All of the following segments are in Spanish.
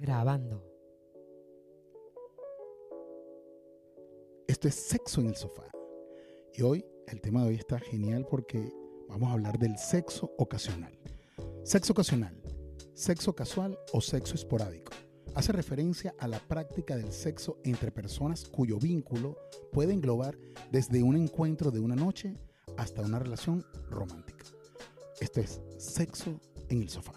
Grabando. Esto es sexo en el sofá. Y hoy el tema de hoy está genial porque vamos a hablar del sexo ocasional. Sexo ocasional, sexo casual o sexo esporádico. Hace referencia a la práctica del sexo entre personas cuyo vínculo puede englobar desde un encuentro de una noche hasta una relación romántica. Esto es sexo en el sofá.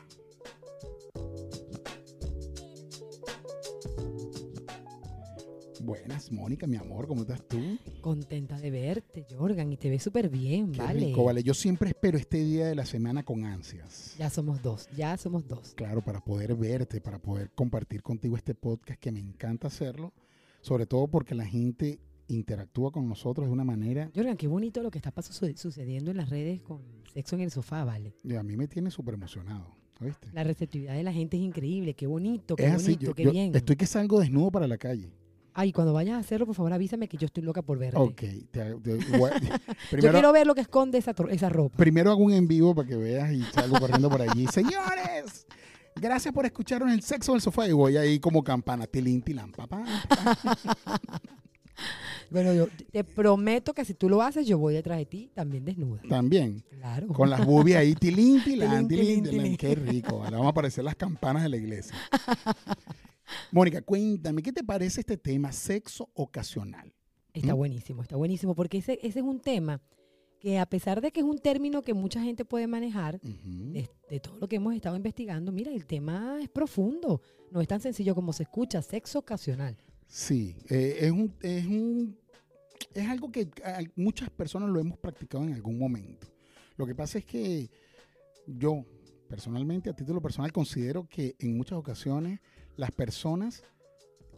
Buenas, Mónica, mi amor, ¿cómo estás tú? Contenta de verte, Jorgan, y te ves súper bien, Qué ¿vale? rico, vale. Yo siempre espero este día de la semana con ansias. Ya somos dos, ya somos dos. Claro, para poder verte, para poder compartir contigo este podcast que me encanta hacerlo, sobre todo porque la gente interactúa con nosotros de una manera Jorgan, qué bonito lo que está sucediendo en las redes con sexo en el sofá, ¿vale? y a mí me tiene súper emocionado, ¿oíste? La receptividad de la gente es increíble, qué bonito, qué Es así, bonito, yo, qué yo bien. estoy que salgo desnudo para la calle. Ay, cuando vayas a hacerlo, por favor avísame que yo estoy loca por verte. Ok, te- Yo primero, quiero ver lo que esconde esa, tro- esa ropa. primero hago un en vivo para que veas y salgo corriendo por allí. Señores, gracias por escucharnos el sexo del sofá y voy ahí como campana, tilín, tilán, papá. Bueno, yo te prometo que si tú lo haces, yo voy detrás de ti también desnuda. También. Claro. Con las bubias ahí, tilín, tilán, Tilín, tilín. Qué rico. Ahora vamos a aparecer las campanas de la iglesia. Mónica, cuéntame, ¿qué te parece este tema, sexo ocasional? Está ¿Mm? buenísimo, está buenísimo, porque ese, ese es un tema que a pesar de que es un término que mucha gente puede manejar, de, de todo lo que hemos estado investigando, mira, el tema es profundo, no es tan sencillo como se escucha, sexo ocasional. Sí, eh, es, un, es, un, es algo que muchas personas lo hemos practicado en algún momento. Lo que pasa es que yo, personalmente, a título personal, considero que en muchas ocasiones las personas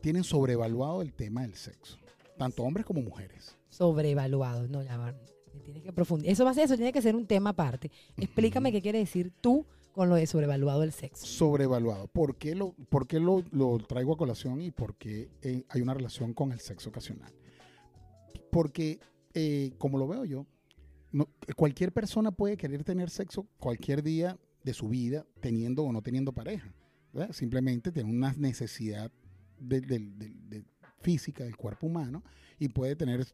tienen sobrevaluado el tema del sexo, tanto hombres como mujeres. Sobrevaluado, no, ya tienes que profundizar. Eso va a ser, eso tiene que ser un tema aparte. Explícame qué quiere decir tú con lo de sobrevaluado el sexo. Sobrevaluado. ¿Por qué lo, por qué lo, lo traigo a colación y por qué eh, hay una relación con el sexo ocasional? Porque, eh, como lo veo yo, no- cualquier persona puede querer tener sexo cualquier día de su vida, teniendo o no teniendo pareja. Simplemente tiene una necesidad de física del cuerpo humano y puede tener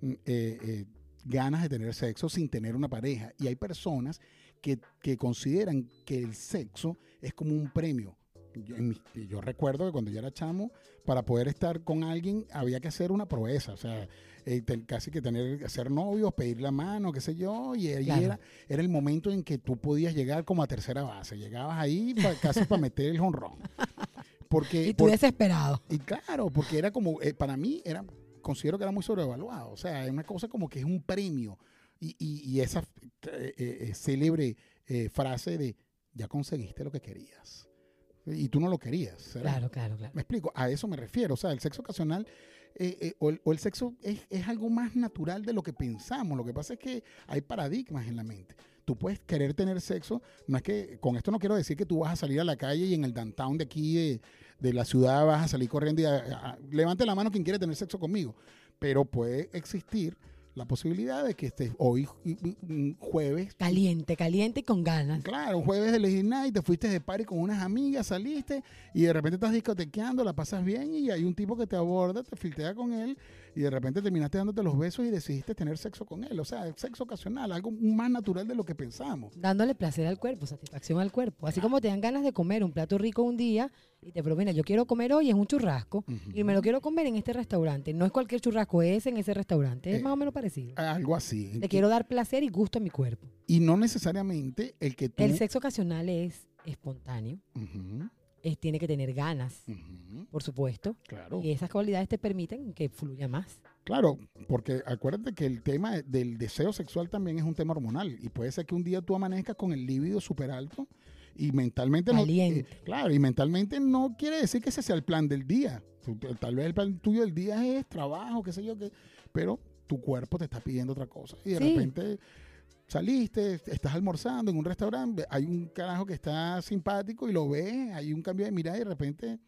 mm, eh, eh, ganas de tener sexo sin tener una pareja. Y hay personas que, que consideran que el sexo es como un premio. Yo, en mi- yo recuerdo que cuando yo era chamo, para poder estar con alguien había que hacer una proeza, o sea, eh, casi que tener, ser novios, pedir la mano, qué sé yo, y ahí Claro. era, era el momento en que tú podías llegar como a tercera base, llegabas ahí pa- casi para meter el jonrón. Porque, Y tú por- desesperado. y claro, porque era como, eh, para mí, era, considero que era muy sobrevaluado. O sea, es una cosa como que es un premio. Y, y- y esa eh, célebre frase de, ya conseguiste lo que querías. Y tú no lo querías. Claro, claro, claro. Me explico, a eso me refiero. O sea, el sexo ocasional eh, eh, o, el, o el sexo es, es algo más natural de lo que pensamos. Lo que pasa es que hay paradigmas en la mente. Tú puedes querer tener sexo, no es que, con esto no quiero decir que tú vas a salir a la calle y en el downtown de aquí, de, de la ciudad, vas a salir corriendo y a- a- levante la mano quien quiere tener sexo conmigo. Pero puede existir la posibilidad de que estés hoy jueves Caliente, caliente y con ganas. Claro, un jueves de Lady Night, te fuiste de party con unas amigas, saliste y de repente estás discotequeando, la pasas bien y hay un tipo que te aborda, te filtea con él y de repente terminaste dándote los besos y decidiste tener sexo con él. O sea, sexo ocasional, algo más natural de lo que pensamos. dándole placer al cuerpo, satisfacción al cuerpo. Así como te dan ganas de comer un plato rico un día y te proponen, yo quiero comer hoy, es un churrasco y me lo quiero comer en este restaurante. No es cualquier churrasco, es en ese restaurante. Es Eh, más o menos parecido. Algo así. Le quiero dar placer y gusto a mi cuerpo. Y no necesariamente el que tú... El sexo ocasional es espontáneo, es, tiene que tener ganas, por supuesto, claro. y esas cualidades te permiten que fluya más. Claro, porque acuérdate que el tema del deseo sexual también es un tema hormonal y puede ser que un día tú amanezcas con el líbido súper alto y mentalmente no... Eh, claro, y mentalmente no quiere decir que ese sea el plan del día. Tal vez el plan tuyo del día es trabajo, qué sé yo, qué, pero tu cuerpo te está pidiendo otra cosa. Y de Sí. repente saliste, estás almorzando en un restaurante, hay un carajo que está simpático y lo ves, hay un cambio de mirada y de repente...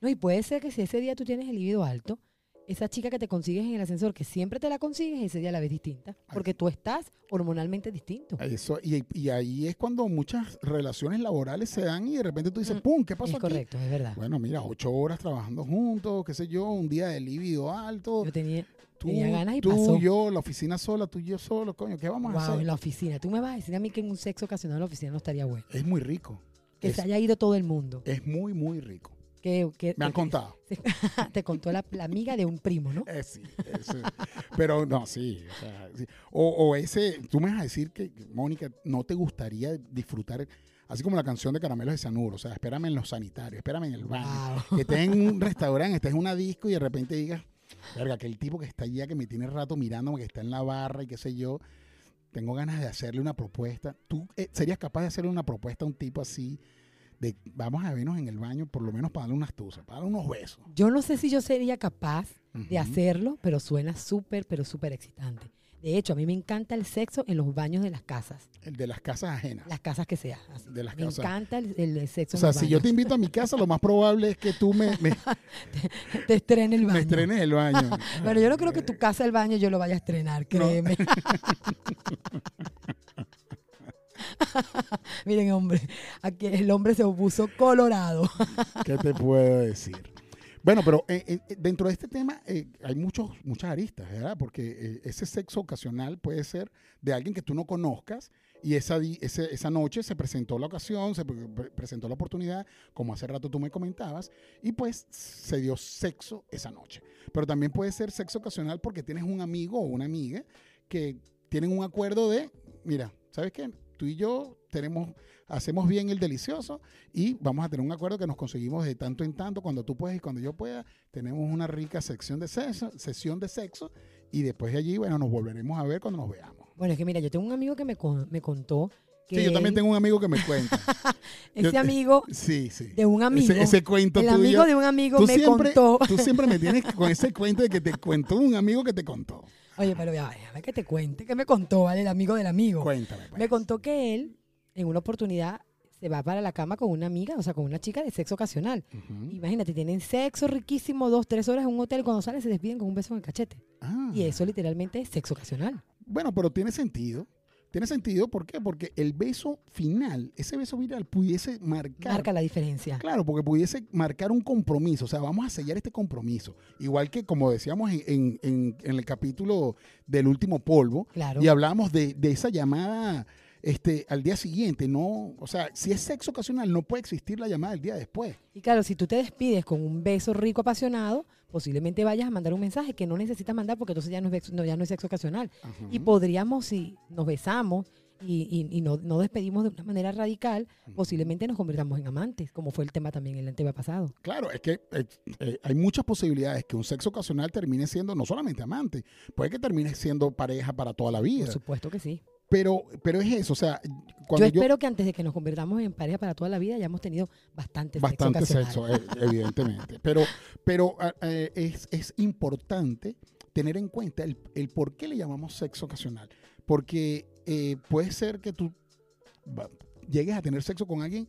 No, y puede ser que si ese día tú tienes el libido alto, esa chica que te consigues en el ascensor, que siempre te la consigues, ese día la ves distinta. Porque tú estás hormonalmente distinto. Eso, y, y ahí es cuando muchas relaciones laborales se dan y de repente tú dices, Mm, ¡pum! ¿Qué pasó Es aquí? correcto, es verdad. Bueno, mira, ocho horas trabajando juntos, qué sé yo, un día de libido alto. Yo tenía, Tú, ganas y tú, pasó. yo, la oficina sola, tú y yo solo, coño, ¿qué vamos a wow, hacer? en la oficina. Tú me vas a decir a mí que en un sexo ocasional en la oficina no estaría bueno. Es muy rico. Que Es, se haya ido todo el mundo. es muy, muy rico. Que, que- Me han que- contado. te contó la, la amiga de un primo, ¿no? Eh, sí, pero no, sí. O, sea, sí. O- o ese, tú me vas a decir que, Mónica, no te gustaría disfrutar, así como la canción de Caramelos de Cianuro, o sea, espérame en los sanitarios, espérame en el baño, Wow. que estés en un restaurante, estés en una disco y de repente digas, verga, que el tipo que está allá, que me tiene rato mirándome, que está en la barra y qué sé yo, tengo ganas de hacerle una propuesta. ¿Tú eh, serías capaz de hacerle una propuesta a un tipo así? De, vamos a vernos en el baño, por lo menos para darle unas tuzas, para darle unos besos. Yo no sé si yo sería capaz de hacerlo, pero suena súper, pero súper excitante. De hecho, a mí me encanta el sexo en los baños de las casas, El de las casas ajenas. las casas que sea. así. De las me casas. encanta el, el sexo O en sea, los si yo te invito a mi casa, lo más probable es que tú me, me, te estrene el baño. me estrenes el baño. Bueno, yo no creo que tu casa, el baño, yo lo vaya a estrenar, créeme. Miren, hombre, aquí el hombre se puso colorado. ¿Qué te puedo decir? Bueno, pero eh, eh, dentro de este tema eh, hay muchos, muchas aristas, ¿verdad? Porque eh, ese sexo ocasional puede ser de alguien que tú no conozcas y esa, esa noche se presentó la ocasión, se pre- pre- presentó la oportunidad, como hace rato tú me comentabas, y pues se dio sexo esa noche. Pero también puede ser sexo ocasional porque tienes un amigo o una amiga que tienen un acuerdo de, mira, ¿sabes qué? Tú y yo tenemos, hacemos bien el delicioso y vamos a tener un acuerdo que nos conseguimos de tanto en tanto, cuando tú puedes y cuando yo pueda, tenemos una rica sección de sexo, sesión de sexo y después de allí, bueno, nos volveremos a ver cuando nos veamos. Bueno, es que mira, yo tengo un amigo que me, me contó Sí, yo también tengo un amigo que me cuenta. ese yo- amigo Sí, sí. de un amigo, Ese, ese cuento el tuyo. amigo de un amigo me siempre, contó. Tú siempre me tienes con ese cuento de que te contó un amigo que te contó. Oye, pero ya, déjame que te cuente, que me contó, ¿vale? El amigo del amigo. Cuéntame. pues. Me contó que él, en una oportunidad, se va para la cama con una amiga, o sea, con una chica de sexo ocasional. Imagínate, tienen sexo riquísimo, dos, tres horas en un hotel, cuando salen se despiden con un beso en el cachete. Ah. Y eso literalmente es sexo ocasional. Bueno, pero tiene sentido. Tiene sentido, ¿por qué? Porque el beso final, ese beso viral, pudiese marcar. Marca la diferencia. Claro, porque pudiese marcar un compromiso. O sea, vamos a sellar este compromiso. Igual que, como decíamos en, en- en- en el capítulo del último polvo, Claro. y hablábamos de, de esa llamada este, al día siguiente. No, o sea, si es sexo ocasional, no puede existir la llamada el día después. Y claro, si tú te despides con un beso rico apasionado, posiblemente vayas a mandar un mensaje que no necesitas mandar porque entonces ya no es, beso- no, ya no es sexo ocasional. Ajá. Y podríamos, si nos besamos y, y- y no, no despedimos de una manera radical, posiblemente nos convirtamos en amantes, como fue el tema también en el tema pasado. Claro, es que eh, eh, hay muchas posibilidades que un sexo ocasional termine siendo no solamente amante, puede que termine siendo pareja para toda la vida. Por supuesto que sí. Pero, pero es eso, o sea, cuando Yo yo, espero que antes de que nos convirtamos en pareja para toda la vida hayamos tenido bastante, bastante sexo sexo, ocasional. eh, evidentemente. Pero, pero ah, eh, es, es importante tener en cuenta el, el por qué le llamamos sexo ocasional. Porque eh, puede ser que tú llegues a tener sexo con alguien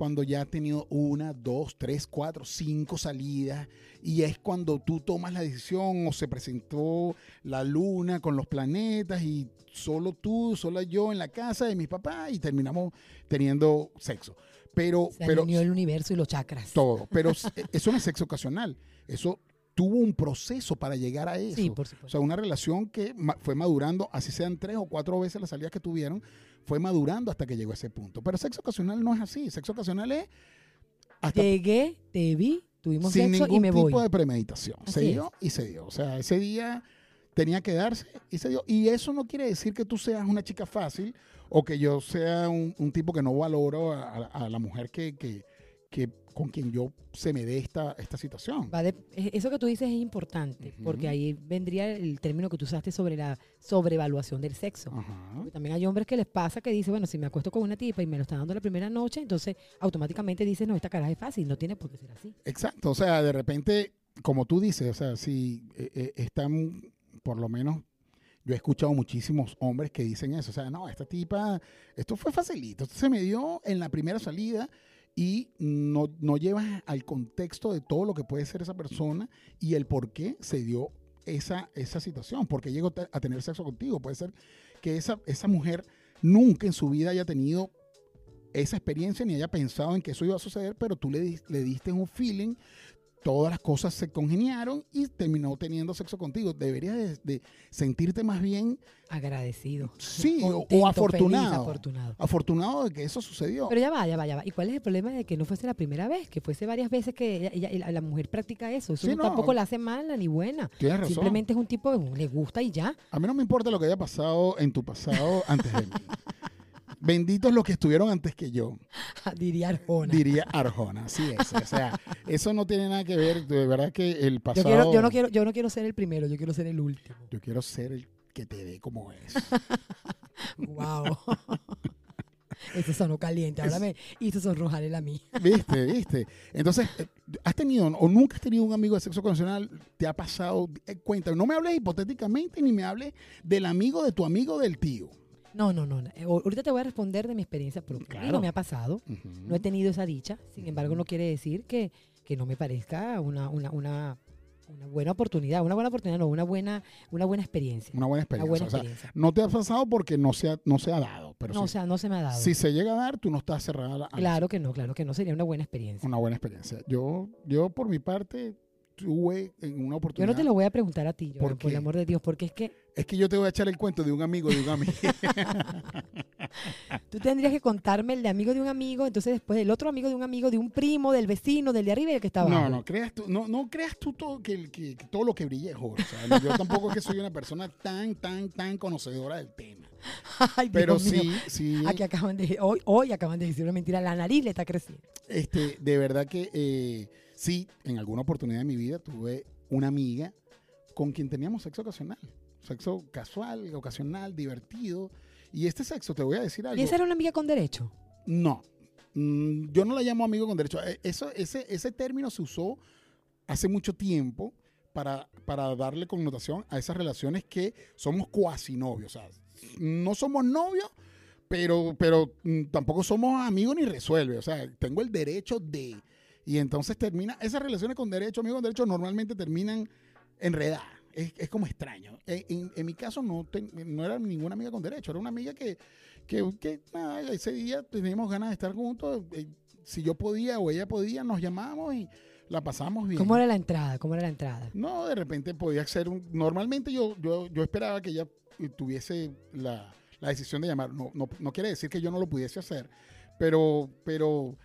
cuando ya has tenido una, dos, tres, cuatro, cinco salidas y es cuando tú tomas la decisión o se presentó la luna con los planetas y solo tú, sola yo en la casa de mis papás y terminamos teniendo sexo. Pero, Se pero el universo y los chakras. todo, pero eso no es sexo ocasional. Eso tuvo un proceso para llegar a eso. Sí, por O supuesto. sea, una relación que ma- fue madurando, así sean tres o cuatro veces las salidas que tuvieron, fue madurando hasta que llegó a ese punto. Pero sexo ocasional no es así. Sexo ocasional es hasta Llegué, te vi, tuvimos sin sexo ningún y me tipo voy. de premeditación. se dio y se dio. O sea, ese día tenía que darse y se dio. Y eso no quiere decir que tú seas una chica fácil o que yo sea un, un tipo que no valoro a, a- a la mujer que, que- que con quien yo se me dé esta, esta situación. Va de- e- eso que tú dices es importante, Ujú. porque ahí vendría el término que tú usaste sobre la sobrevaluación del sexo. Porque también hay hombres que les pasa que dicen, bueno, si me acuesto con una tipa y me lo está dando la primera noche, entonces automáticamente dicen, no, esta cara es fácil, no tiene por qué ser así. Exacto, o sea, de repente, como tú dices, o sea, si eh, eh, están, por lo menos, yo he escuchado muchísimos hombres que dicen eso, o sea, no, esta tipa, esto fue facilito, esto se me dio en la primera salida y no, no llevas al contexto de todo lo que puede ser esa persona y el por qué se dio esa, esa situación, por qué llegó a tener sexo contigo. Puede ser que esa, esa mujer nunca en su vida haya tenido esa experiencia ni haya pensado en que eso iba a suceder, pero tú le, le diste un feeling, todas las cosas se congeniaron y terminó teniendo sexo contigo. Deberías de, de sentirte más bien Agradecido. Sí, o- afortunado. feliz, afortunado. afortunado de que eso sucedió. Pero ya va, ya va, ya va. ¿Y cuál es el problema de que no fuese la primera vez? Que fuese varias veces que ella- ella- ella- la mujer practica eso. Eso Sí, no. tampoco la hace mala ni buena. Tienes razón. Simplemente es un tipo que le gusta y ya. A mí no me importa lo que haya pasado en tu pasado antes de mí. Benditos los que estuvieron antes que yo, Diría Arjona. diría Arjona. Así es. O sea, eso no tiene nada que ver. De verdad que el Yo, pasado. quiero, yo, no quiero, yo no quiero ser el primero, yo quiero ser el último. Yo quiero ser el que te dé como es. Wow. Ese sonó caliente. Ahora me hizo sonrojar el a mí. ¿Viste? ¿Viste? Entonces, eh, ¿has tenido o nunca has tenido un amigo de sexo convencional? ¿Te ha pasado? Eh, Cuéntame, no me hables hipotéticamente ni me hables del amigo de tu amigo del tío. No, no, no. Ahorita te voy a responder de mi experiencia propia. A mí Claro. no me ha pasado. No he tenido esa dicha. Sin embargo, no quiere decir que, que no me parezca una, una, una, una buena oportunidad. Una buena oportunidad, no, una buena, una buena experiencia. Una buena Una experiencia. buena O sea, experiencia. no te ha pasado porque no se ha, no se ha dado. Pero no, o si, sea, no se me ha dado. si se llega a dar, tú no estás cerrada a claro que no, claro que no. Sería una buena experiencia. una buena experiencia. Yo, yo por mi parte, en una Yo oportunidad. no te lo voy a preguntar a ti, Jordan, ¿Por el amor de Dios, porque es que Es que yo te voy a echar el cuento de un amigo de un amigo. tú tendrías que contarme el de amigo de un amigo, entonces después el otro amigo de un amigo, de un primo, del vecino, del de arriba y el que está abajo. no, no creas tú, no, no creas tú todo que, que- que todo lo que brilla es oro. yo tampoco es que soy una persona tan, tan, tan conocedora del tema. Ay, Dios Pero mío. sí, sí, Aquí acaban de, hoy, hoy acaban de decir una mentira, la nariz le está creciendo. este, de verdad que eh, sí, en alguna oportunidad de mi vida tuve una amiga con quien teníamos sexo ocasional. Sexo casual, ocasional, divertido. Y este sexo, te voy a decir algo. ¿Y esa era una amiga con derecho? No. Mm, yo no la llamo amigo con derecho. Eh, Eso, ese, ese término se usó hace mucho tiempo para, para darle connotación a esas relaciones que somos cuasi novios. O sea, no somos novios, pero, pero mm, tampoco somos amigos ni resuelve. O sea, tengo el derecho de. Y entonces termina. Esas relaciones con derecho, amigos con derecho, normalmente terminan enredadas. Es, es como extraño. En, en- en mi caso no, ten- no era ninguna amiga con derecho, era una amiga que, que, que, nada, ese día teníamos ganas de estar juntos. eh, si yo podía o ella podía, nos llamábamos y la pasamos bien. ¿Cómo era la entrada? ¿Cómo era la entrada? No, de repente podía ser un... Normalmente yo, yo, yo esperaba que ella eh, tuviese la, la decisión de llamar. No, no, no quiere decir que yo no lo pudiese hacer, pero, pero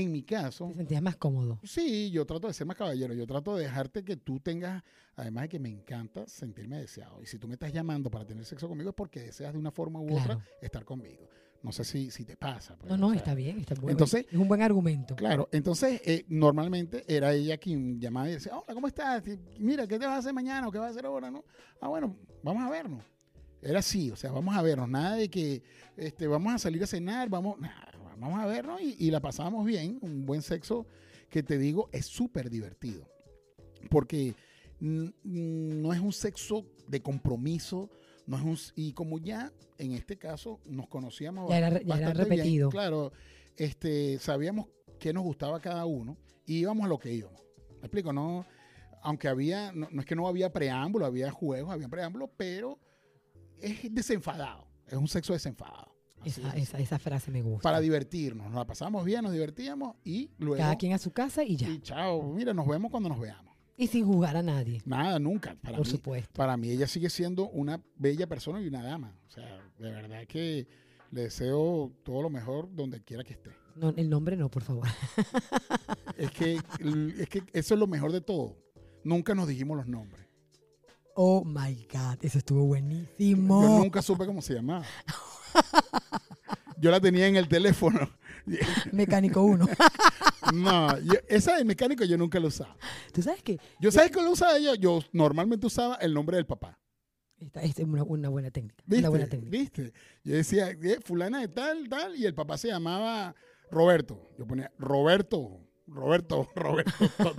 en mi caso, ¿Te sentías más cómodo? sí, yo trato de ser más caballero. Yo trato de dejarte que tú tengas, además de que me encanta sentirme deseado. Y si tú me estás llamando para tener sexo conmigo es porque deseas de una forma u Claro. otra estar conmigo. No sé si, si te pasa. pues, No, no, o sea, está bien, está bueno. entonces- es un buen argumento. Claro, entonces eh, normalmente era ella quien llamaba y decía, hola, ¿cómo estás? Mira, ¿qué te vas a hacer mañana o qué vas a hacer ahora? ¿no? Ah, bueno, vamos a vernos. Era así, o sea, vamos a vernos, nada de que este, vamos a salir a cenar, vamos, nada, vamos a vernos y, y la pasamos bien, un buen sexo que te digo es súper divertido, porque no es un sexo de compromiso, no es un, y como ya en este caso nos conocíamos Ya era- ya era bastante bien, repetido. claro, este, sabíamos qué nos gustaba cada uno y íbamos a lo que íbamos. ¿Me explico? No, aunque había, no, no es que no había preámbulo, había juegos, había preámbulo, pero es desenfadado, es un sexo desenfadado. Esa, es. esa, esa frase me gusta. Para divertirnos, nos la pasamos bien, nos divertíamos y luego... Cada quien a su casa y ya. Y chao, mira, nos vemos cuando nos veamos. Y sin juzgar a nadie, Nada, nunca. Para por mí, supuesto. para mí ella sigue siendo una bella persona y una dama. O sea, de verdad que le deseo todo lo mejor donde quiera que esté. No, el nombre no, por favor. Es que, es que eso es lo mejor de todo. Nunca nos dijimos los nombres. Oh my God, eso estuvo Yo buenísimo. nunca supe cómo se llamaba. Yo la tenía en el teléfono. Mecánico 1. No, yo- esa de mecánico yo nunca la usaba. ¿Tú sabes qué? Yo, ¿sabes qué lo usaba yo? Yo normalmente usaba el nombre del papá. Esta, esta es una, una buena técnica. ¿Viste? Una buena técnica. ¿Viste? Yo decía, eh, fulana de tal, tal, y el papá se llamaba Roberto. Yo ponía, Roberto, Roberto, Roberto. tot".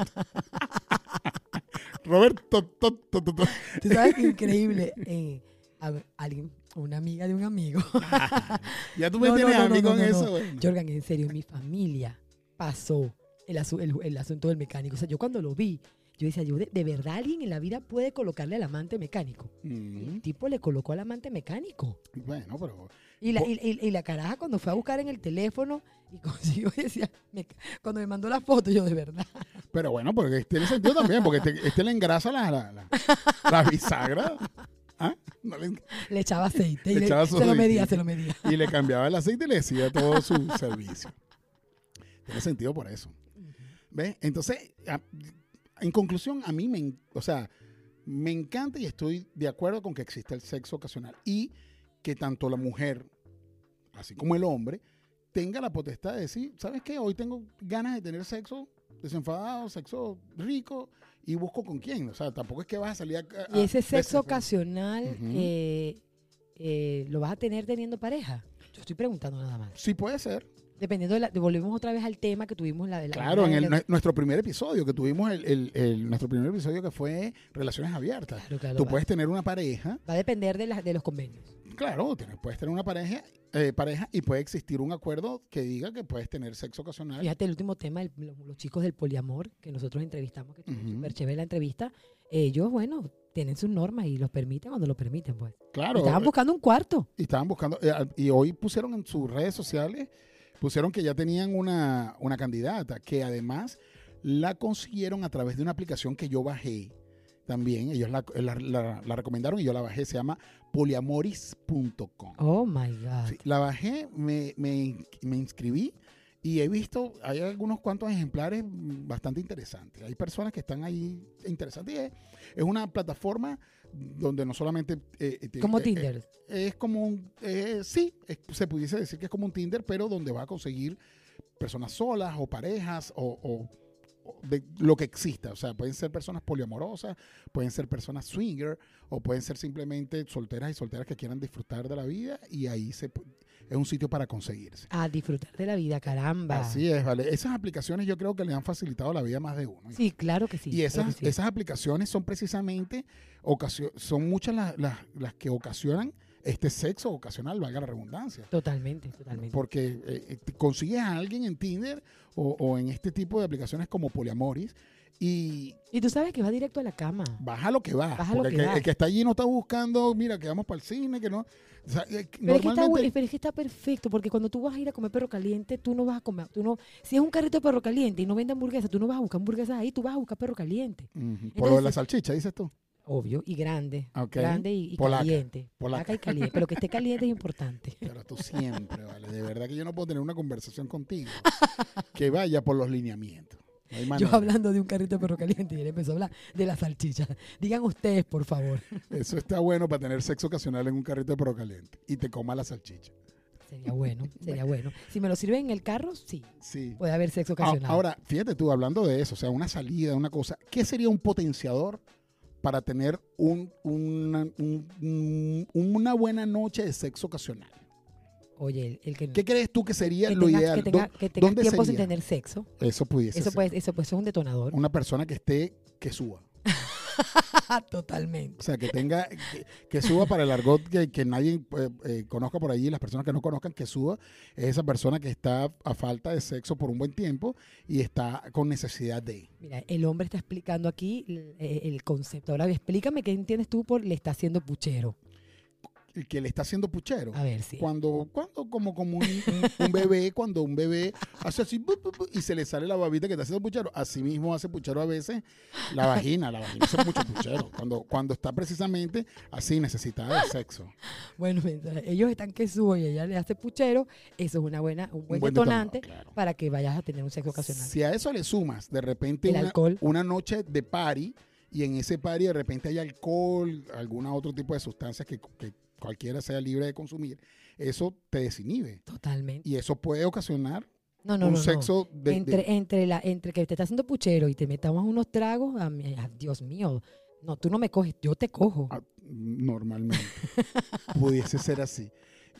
Roberto, tot, tot, tot. Tú sabes que increíble. eh, a ver, alguien, una amiga de un amigo. Ya tú me No, tienes no, a mí no, con no, no, eso, güey. Jorgan, en serio, mi familia pasó el, asu- el- el asunto del mecánico. O sea, yo cuando lo vi, yo decía, yo de, de verdad alguien en la vida puede colocarle al amante mecánico. Mm, el tipo le colocó al amante mecánico. Bueno, pero Y la, y, y- y la caraja cuando fue a buscar en el teléfono y consiguió, decía, me- cuando me mandó la foto, yo de verdad. Pero bueno, porque tiene sentido también, porque este, este le engrasa la, la, la, la bisagra ¿ah? No le- Le echaba aceite. y Le echaba se lo medía, aceite. se lo medía. y le cambiaba el aceite y le decía todo su servicio. Tiene sentido por eso. ¿Ves? Entonces, a- en conclusión, a mí me, o sea, me encanta y estoy de acuerdo con que existe el sexo ocasional y que tanto la mujer, así como el hombre, tenga la potestad de decir, ¿sabes qué? Hoy tengo ganas de tener sexo desenfadado, sexo rico y busco con quién. O sea, tampoco es que vas a salir a... Y a- ese sexo ocasional eh, eh, lo vas a tener teniendo pareja. Yo estoy preguntando nada más. Sí puede ser. Dependiendo de la, volvemos otra vez al tema que tuvimos la de la Claro, en el- nuestro primer episodio que tuvimos, el, el- el- nuestro primer episodio que fue relaciones abiertas. Claro, claro, Tú puedes tener una pareja, va a depender de los convenios. Claro, tienes- puedes tener una pareja, eh, pareja y puede existir un acuerdo que diga que puedes tener sexo ocasional. Fíjate el último tema, el- los, chicos del poliamor que nosotros entrevistamos, que estuvo Ujú. súper chévere la entrevista. Ellos, bueno, tienen sus normas y los permiten cuando lo permiten, pues. Claro, Estaban buscando un cuarto. y estaban buscando, eh, y hoy pusieron en sus redes sociales, pusieron que ya tenían una, una candidata, que además la consiguieron a través de una aplicación que yo bajé también. Ellos la, la- la- la recomendaron y yo la bajé, se llama poliamoris.com. Oh my God. Sí, la bajé, me, me, me inscribí y he visto, hay algunos cuantos ejemplares bastante interesantes. Hay personas que están ahí interesantes. Es, es una plataforma donde no solamente... eh, eh, Como eh, Tinder. es como un... eh, sí, es- se pudiese decir que es como un Tinder, pero donde va a conseguir personas solas o parejas o de lo que exista, o sea, pueden ser personas poliamorosas, pueden ser personas swinger, o pueden ser simplemente solteras y solteras que quieran disfrutar de la vida, y ahí se, es un sitio para conseguirse. A disfrutar de la vida, caramba. Así es, ¿vale? Esas aplicaciones yo creo que le han facilitado la vida a más de uno. Sí, claro que sí. y esas, que sí. esas aplicaciones son precisamente, son muchas las, las, las que ocasionan este sexo ocasional, valga la redundancia. Totalmente, totalmente. Porque eh, eh, consigues a alguien en Tinder o, o en este tipo de aplicaciones como Poliamoris y Y tú sabes que va directo a la cama. baja lo que va. Baja lo que el, que, va. el que está allí no está buscando, mira, que vamos para el cine, que no. o sea, eh, Pero es, que está, normalmente- bu- pero es que está perfecto, porque cuando tú vas a ir a comer perro caliente, tú no vas a comer, tú no, si es un carrito de perro caliente y no vende hamburguesas, tú no vas a buscar hamburguesas ahí, tú vas a buscar perro caliente. Ujú, Por lo de Entonces- la salchicha, dices tú. Obvio, y grande. Grande y, y Polaca, caliente. polaca. Polaca y caliente. Pero que esté caliente es importante. Pero tú siempre, ¿vale? De verdad que yo no puedo tener una conversación contigo que vaya por los lineamientos. No Yo hablando de un carrito de perro caliente y él empezó a hablar de la salchicha. Digan ustedes, por favor. Eso está bueno para tener sexo ocasional en un carrito de perro caliente y te coma la salchicha. Sería bueno, sería bueno. Si me lo sirven en el carro, sí, Sí. puede haber sexo Ah, ocasional. Ahora, fíjate tú, hablando de eso, o sea, una salida, una cosa, ¿qué sería un potenciador para tener un, una, un- un- una buena noche de sexo ocasional? Oye, el, el que, ¿Qué crees tú que sería que lo tenga, ideal? que tenga, ¿Dó- que tenga ¿Dónde tiempo sin sería? tener sexo, Eso pudiese eso ser. puede, eso puede ser un detonador. Una persona que esté, que suba. Totalmente. O sea, que tenga, que, que suba para el argot que, que nadie eh, eh, conozca por allí, las personas que no conozcan que suba, es esa persona que está a falta de sexo por un buen tiempo y está con necesidad de. Mira, el hombre está explicando aquí el, el concepto. Ahora explícame qué entiendes tú por le está haciendo puchero. El que le está haciendo puchero. A ver, sí. Cuando, cuando como, como un, un- un bebé, cuando un bebé hace así bu, bu, bu, y se le sale la babita que está haciendo puchero, así mismo hace puchero a veces la vagina, la vagina hace mucho puchero. Cuando, cuando está precisamente así necesitada de sexo. Bueno, mientras ellos están que subo y ella le hace puchero, eso es una buena, un buen, buen detonante claro. para que vayas a tener un sexo ocasional. Si a eso le sumas de repente El una, alcohol. una noche de party y en ese party de repente hay alcohol, algún otro tipo de sustancias que, que cualquiera sea libre de consumir, eso te desinhibe. Totalmente. Y eso puede ocasionar No, no, un no. no. sexo de, de- entre, entre, la, entre que te está haciendo puchero y te metamos unos tragos, a mí- a- Dios mío. No, tú no me coges, yo te cojo. Ah, normalmente. Pudiese ser así.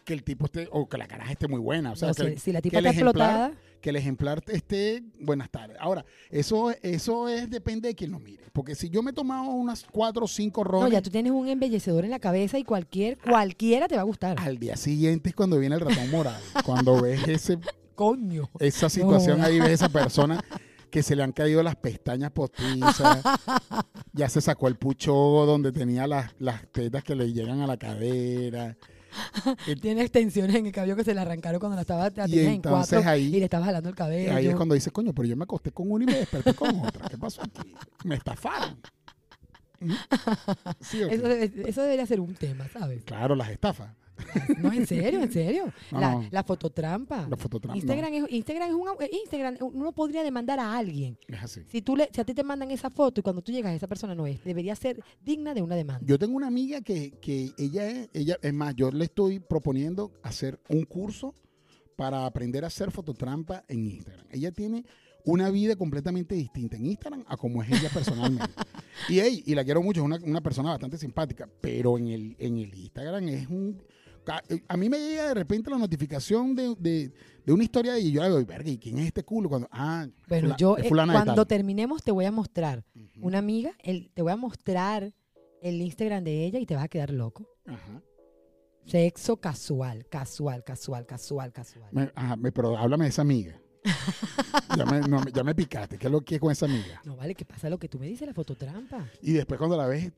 Que el tipo esté, o que la caraja esté muy buena. O sea, No, que, si, si la tipa está explotada, que el ejemplar esté buenas tardes. Ahora, eso, eso es depende de quien lo mire. Porque si yo me he tomado unas cuatro o cinco no, rones, ya tú tienes un embellecedor en la cabeza y cualquier, cualquiera te va a gustar. al día siguiente es cuando viene el ratón morado. cuando ves ese Coño. Esa situación No. ahí ves esa persona que se le han caído las pestañas postizas, ya se sacó el pucho donde tenía las, las tetas que le llegan a la cadera. Tiene extensiones en el cabello que se le arrancaron cuando la estaba la Y en cuatro ahí- y le estaba jalando el cabello. Ahí es cuando dice, coño, pero yo me acosté con una y me desperté con otra. ¿Qué pasó aquí? Me estafaron. ¿Mm? Eso debería ser un tema, ¿sabes? Claro, las estafas. No, en serio, en serio. No, la, no. la fototrampa. La fototrampa. Instagram, es, Instagram es un eh, Instagram, uno podría demandar a alguien. Es así. Si tú le, si a ti te mandan esa foto y cuando tú llegas esa persona no es, debería ser digna de una demanda. Yo tengo una amiga que, que ella es, ella, es más, yo le estoy proponiendo hacer un curso para aprender a hacer fototrampa en Instagram. Ella tiene una vida completamente distinta en Instagram a como es ella personalmente. y, ey, y la quiero mucho, es una, una persona bastante simpática, pero en el, en el Instagram es un... eh, A mí me llega de repente la notificación de, de, de una historia y yo la veo, verga, ¿y quién es este culo? Cuando, ah, bueno, fula- yo eh, cuando terminemos te voy a mostrar una amiga, el, te voy a mostrar el Instagram de ella y te vas a quedar loco. Ajá. Sexo casual, casual, casual, casual, casual. Me- ajá, me- pero háblame de esa amiga. ya, me, no, ya me picaste. ¿Qué es lo que es con esa amiga? No vale, ¿qué pasa lo que tú me dices, la fototrampa? Y después cuando la ves,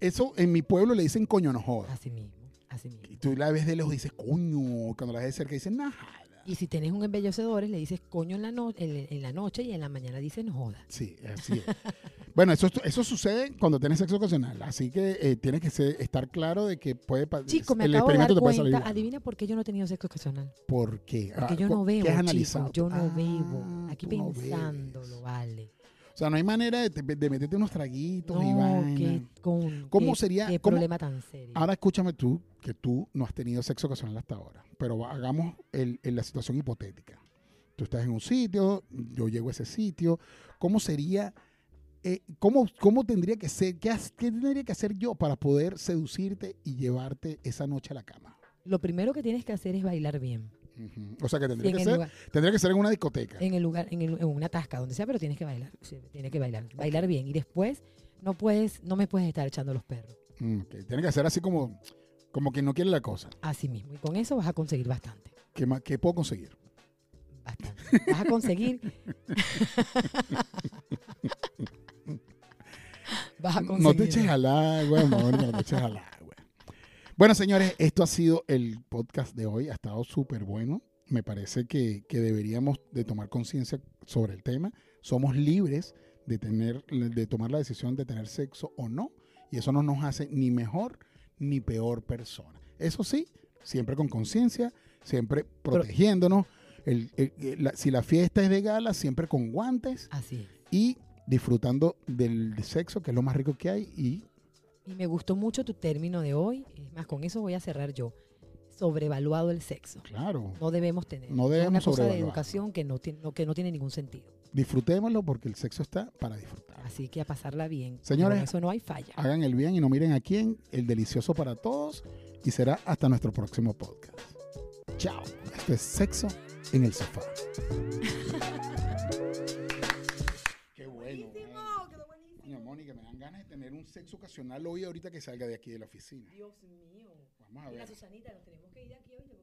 eso en mi pueblo le dicen coño no jodas. Así mismo, así mismo. Y tú la ves de lejos y dices coño. Cuando la ves de cerca dices najada. Y si tienes un embellecedor, le dices coño en la, no- en, en la noche y en la mañana dices no jodas. Sí, así es. bueno, eso, eso sucede cuando tienes sexo ocasional. Así que eh, tienes que ser- estar claro de que puede pa- Chico, me el acabo de dar experimento salir adivina por qué yo no he tenido sexo ocasional. ¿Por qué? Porque Ah, yo no ¿qué veo, has chico, analizado? yo no Ah, bebo. Aquí no pensándolo, bebes. vale. O sea, no hay manera de, te- de meterte unos traguitos y No, vaina. qué, con, ¿Cómo qué- sería- Qué cómo- problema tan serio. Ahora escúchame tú, que tú no has tenido sexo ocasional hasta ahora, pero hagamos el- el- la situación hipotética. Tú estás en un sitio, yo llego a ese sitio, ¿cómo sería, eh, cómo, cómo tendría que ser, qué, tendría que hacer yo para poder seducirte y llevarte esa noche a la cama? Lo primero que tienes que hacer es bailar bien. O sea, que tendría en, que ser, lugar, tendría que ser en una discoteca. en el lugar, en, el- en una tasca, donde sea, pero tienes que bailar. tienes que bailar. Bailar bien. Y después no puedes, no me puedes estar echando los perros. Mm, ok. Tiene que ser así como, como quien no quiere la cosa. Así mismo. Y con eso vas a conseguir bastante. ¿Qué, más, qué puedo conseguir? Bastante. Vas a conseguir. vas a conseguir. No te eches al agua, Mónica, no te eches al agua. Bueno, señores, esto ha sido el podcast de hoy. Ha estado súper bueno. Me parece que, que deberíamos de tomar conciencia sobre el tema. Somos libres de, tener, de tomar la decisión de tener sexo o no. Y eso no nos hace ni mejor ni peor persona. Eso sí, siempre con conciencia, siempre protegiéndonos. El- el- el- la- si la fiesta es de gala, siempre con guantes Así es. y disfrutando del sexo, que es lo más rico que hay, y Y me gustó mucho tu término de hoy. Es más, con eso voy a cerrar yo. Sobrevaluado el sexo. claro, No debemos tener. No Es debemos una cosa de educación que no, tiene, no- que no tiene ningún sentido. Disfrutémoslo porque el sexo está para disfrutar. Así que a pasarla bien. Señores, Con eso no hay falla. Hagan el bien y no miren a quién, el delicioso para todos, y será hasta nuestro próximo podcast. Chao. Esto es sexo en el sofá. Qué bueno. Coño, Mónica, me dan ganas de tener un sexo ocasional hoy ahorita que salga de aquí de la oficina. Dios mío. Vamos a Y la ver. Susanita, nos tenemos que ir de aquí hoy.